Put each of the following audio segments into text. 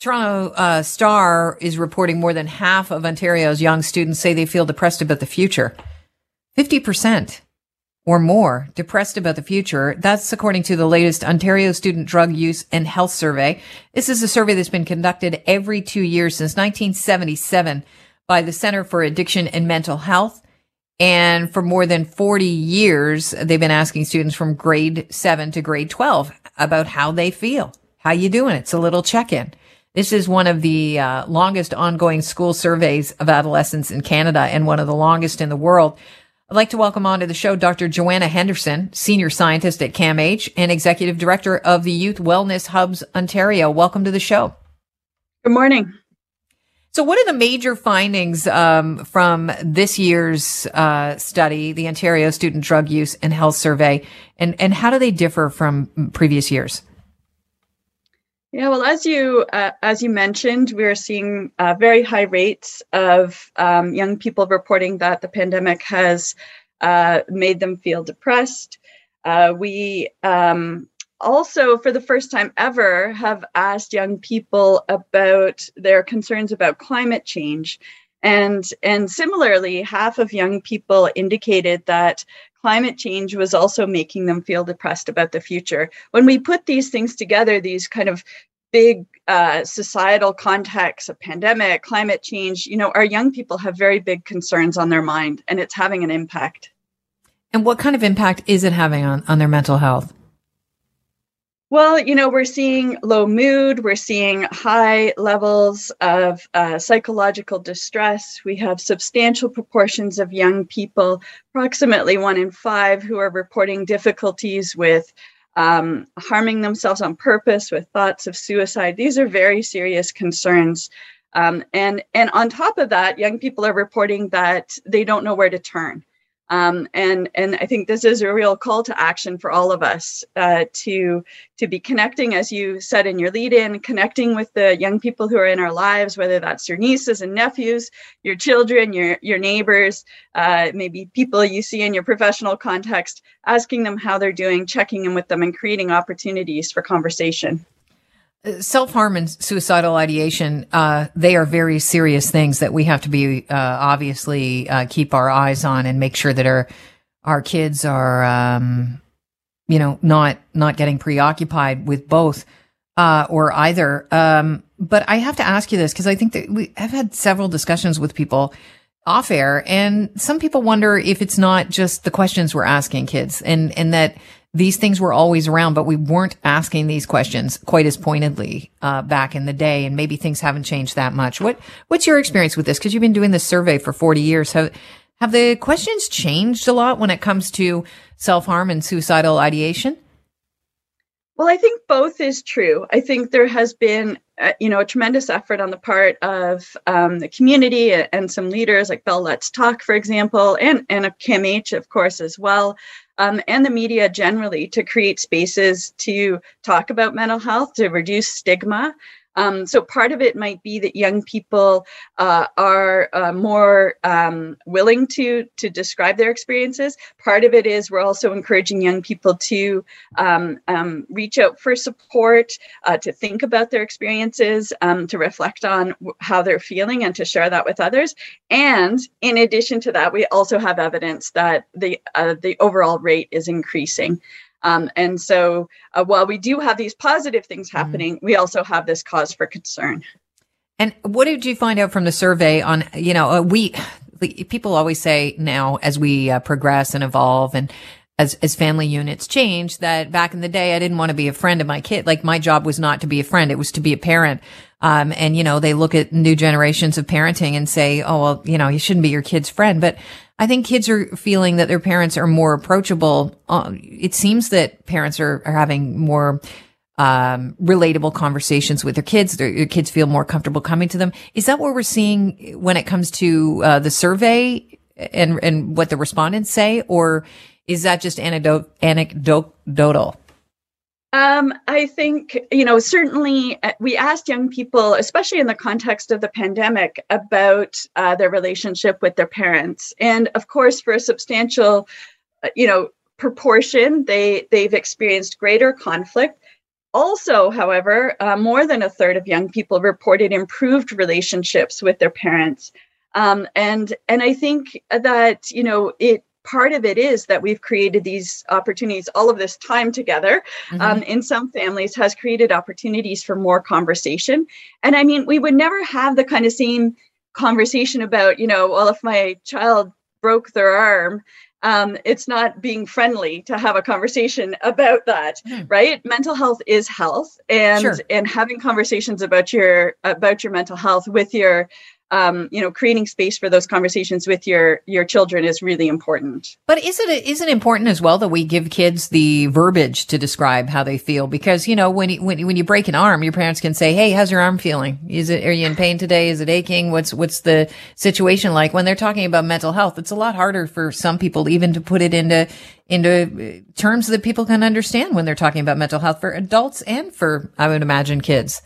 Toronto uh, Star is reporting more than half of Ontario's young students say they feel depressed about the future. 50% or more depressed about the future. That's according to the latest Ontario Student Drug Use and Health Survey. This is a survey that's been conducted every two years since 1977 by the Center for Addiction and Mental Health. And for more than 40 years, they've been asking students from grade seven to grade 12 about how they feel. How you doing? It's a little check-in. This is one of the uh, longest ongoing school surveys of adolescents in Canada and one of the longest in the world. I'd like to welcome onto the show Dr. Joanna Henderson, Senior Scientist at CAMH and Executive Director of the Youth Wellness Hubs Ontario. Welcome to the show. Good morning. So, what are the major findings um, from this year's uh, study, the Ontario Student Drug Use and Health Survey, and, and how do they differ from previous years? Yeah, well, as you uh, as you mentioned, we are seeing uh, very high rates of um, young people reporting that the pandemic has uh, made them feel depressed. Uh, we um, also, for the first time ever, have asked young people about their concerns about climate change, and and similarly, half of young people indicated that climate change was also making them feel depressed about the future. When we put these things together, these kind of big uh, societal contexts, a pandemic, climate change, you know, our young people have very big concerns on their mind and it's having an impact. And what kind of impact is it having on, on their mental health? Well, you know, we're seeing low mood, we're seeing high levels of uh, psychological distress. We have substantial proportions of young people, approximately one in five, who are reporting difficulties with um, harming themselves on purpose, with thoughts of suicide. These are very serious concerns. Um, and and on top of that, young people are reporting that they don't know where to turn. Um, and and I think this is a real call to action for all of us uh, to to be connecting, as you said in your lead-in, connecting with the young people who are in our lives, whether that's your nieces and nephews, your children, your your neighbors, uh, maybe people you see in your professional context, asking them how they're doing, checking in with them, and creating opportunities for conversation self harm and suicidal ideation, uh, they are very serious things that we have to be, uh, obviously, uh, keep our eyes on and make sure that our, our kids are, um, you know, not, not getting preoccupied with both, uh, or either. Um, but I have to ask you this because I think that we have had several discussions with people off air and some people wonder if it's not just the questions we're asking kids and, and that, these things were always around, but we weren't asking these questions quite as pointedly uh, back in the day, and maybe things haven't changed that much. What What's your experience with this? Because you've been doing this survey for forty years. Have have the questions changed a lot when it comes to self harm and suicidal ideation? Well, I think both is true. I think there has been, uh, you know, a tremendous effort on the part of um, the community and some leaders like Bell Let's Talk, for example, and and a CAMH, of course, as well, um, and the media generally to create spaces to talk about mental health, to reduce stigma, um, so part of it might be that young people uh, are uh, more um, willing to to describe their experiences. Part of it is we're also encouraging young people to um, um reach out for support, uh, to think about their experiences, um, to reflect on how they're feeling, and to share that with others. And in addition to that, we also have evidence that the uh, the overall rate is increasing. Um, and so uh, while we do have these positive things mm-hmm. happening, mm. we also have this cause for concern. And what did you find out from the survey on, you know, uh, we, people always say now as we uh, progress and evolve and as, as family units change that back in the day, I didn't want to be a friend of my kid. Like my job was not to be a friend. It was to be a parent. Um, and you know, they look at new generations of parenting and say, oh, well, you know, you shouldn't be your kid's friend. But I think kids are feeling that their parents are more approachable. Uh, it seems that parents are, are having more um, relatable conversations with their kids. Their, their, kids feel more comfortable coming to them. Is that what we're seeing when it comes to uh, the survey and and what the respondents say, or is that just anecdote anecdotal? Um, I think, you know, certainly uh, we asked young people, especially in the context of the pandemic, about uh, their relationship with their parents. And of course, for a substantial, uh, you know, proportion, they, they've experienced greater conflict. Also, however, uh, more than a third of young people reported improved relationships with their parents. Um, and and I think that you know it part of it is that we've created these opportunities all of this time together mm-hmm. um, in some families has created opportunities for more conversation and i mean we would never have the kind of same conversation about you know well if my child broke their arm um, it's not being friendly to have a conversation about that mm. right mental health is health and sure. and having conversations about your about your mental health with your um, you know, creating space for those conversations with your your children is really important. But is it is it important as well that we give kids the verbiage to describe how they feel? Because you know, when you, when when you break an arm, your parents can say, "Hey, how's your arm feeling? Is it are you in pain today? Is it aching? What's what's the situation like?" When they're talking about mental health, it's a lot harder for some people even to put it into into terms that people can understand when they're talking about mental health for adults and for I would imagine kids.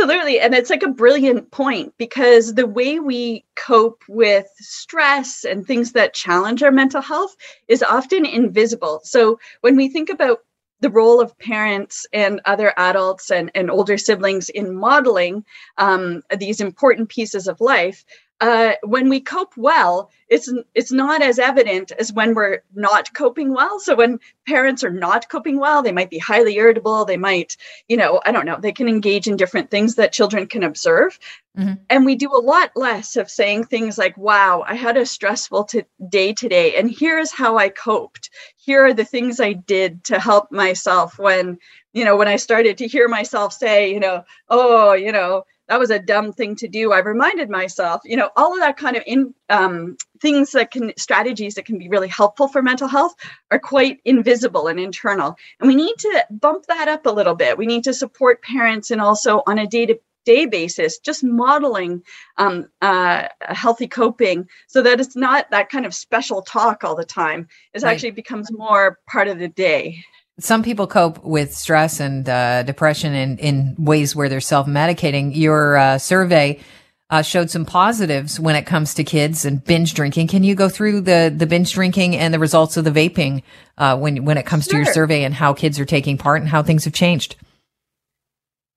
Absolutely. And it's like a brilliant point because the way we cope with stress and things that challenge our mental health is often invisible. So when we think about the role of parents and other adults and, and older siblings in modeling um, these important pieces of life, uh, when we cope well, it's it's not as evident as when we're not coping well. So when parents are not coping well, they might be highly irritable. They might, you know, I don't know. They can engage in different things that children can observe, mm-hmm. and we do a lot less of saying things like, "Wow, I had a stressful t- day today, and here's how I coped. Here are the things I did to help myself when." You know, when I started to hear myself say, you know, oh, you know, that was a dumb thing to do. I've reminded myself, you know, all of that kind of in um, things that can strategies that can be really helpful for mental health are quite invisible and internal. And we need to bump that up a little bit. We need to support parents and also on a day to day basis, just modeling um, uh, healthy coping so that it's not that kind of special talk all the time. It right. actually becomes more part of the day some people cope with stress and uh, depression in, in ways where they're self medicating. Your uh, survey uh, showed some positives when it comes to kids and binge drinking. Can you go through the, the binge drinking and the results of the vaping uh, when when it comes sure. to your survey and how kids are taking part and how things have changed?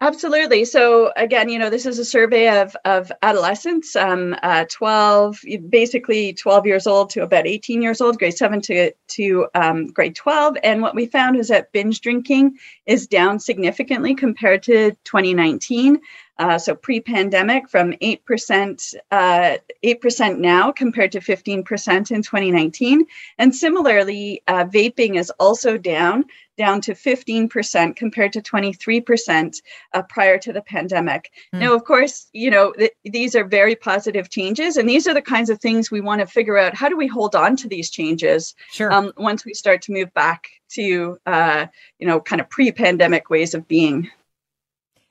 Absolutely. So again, you know, this is a survey of of adolescents, um, uh, twelve, basically twelve years old to about eighteen years old, grade seven to to um, grade twelve. And what we found is that binge drinking is down significantly compared to 2019. Uh, so pre-pandemic, from eight percent, uh, eight percent now compared to 15 percent in 2019. And similarly, uh, vaping is also down down to 15% compared to 23% uh, prior to the pandemic. Mm. Now, of course, you know, th- these are very positive changes, and these are the kinds of things we want to figure out. How do we hold on to these changes sure. um, once we start to move back to, uh, you know, kind of pre pandemic ways of being?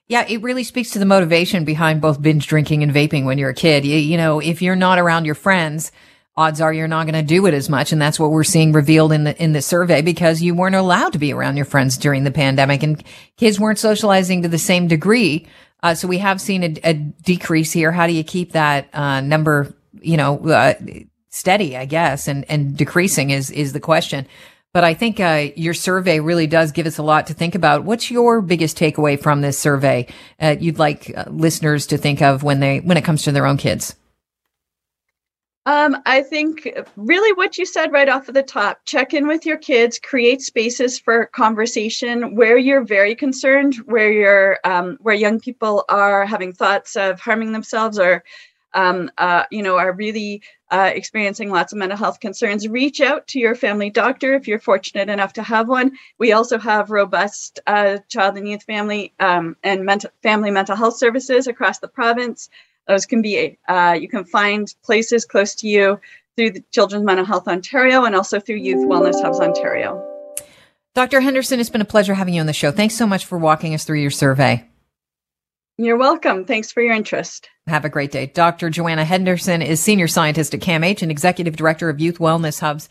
Yeah, it really speaks to the motivation behind both binge drinking and vaping when you're a kid. You, you know, if you're not around your friends, odds are you're not going to do it as much. And that's what we're seeing revealed in the, in the survey because you weren't allowed to be around your friends during the pandemic and kids weren't socializing to the same degree. Uh, so we have seen a, a, decrease here. How do you keep that, uh, number, you know, uh, steady, I guess, and, and decreasing is, is the question. But I think, uh, your survey really does give us a lot to think about. What's your biggest takeaway from this survey? Uh, you'd like uh, listeners to think of when they, when it comes to their own kids? Um, I think really what you said right off of the top check in with your kids, create spaces for conversation where you're very concerned, where you're, um, where young people are having thoughts of harming themselves or, um, uh, you know, are really uh, experiencing lots of mental health concerns. Reach out to your family doctor if you're fortunate enough to have one. We also have robust uh, child and youth family um, and mental, family mental health services across the province. Those can be, uh, you can find places close to you through the Children's Mental Health Ontario and also through Youth Wellness Hubs Ontario. Dr. Henderson, it's been a pleasure having you on the show. Thanks so much for walking us through your survey. You're welcome. Thanks for your interest. Have a great day. Dr. Joanna Henderson is Senior Scientist at CAMH and Executive Director of Youth Wellness Hubs.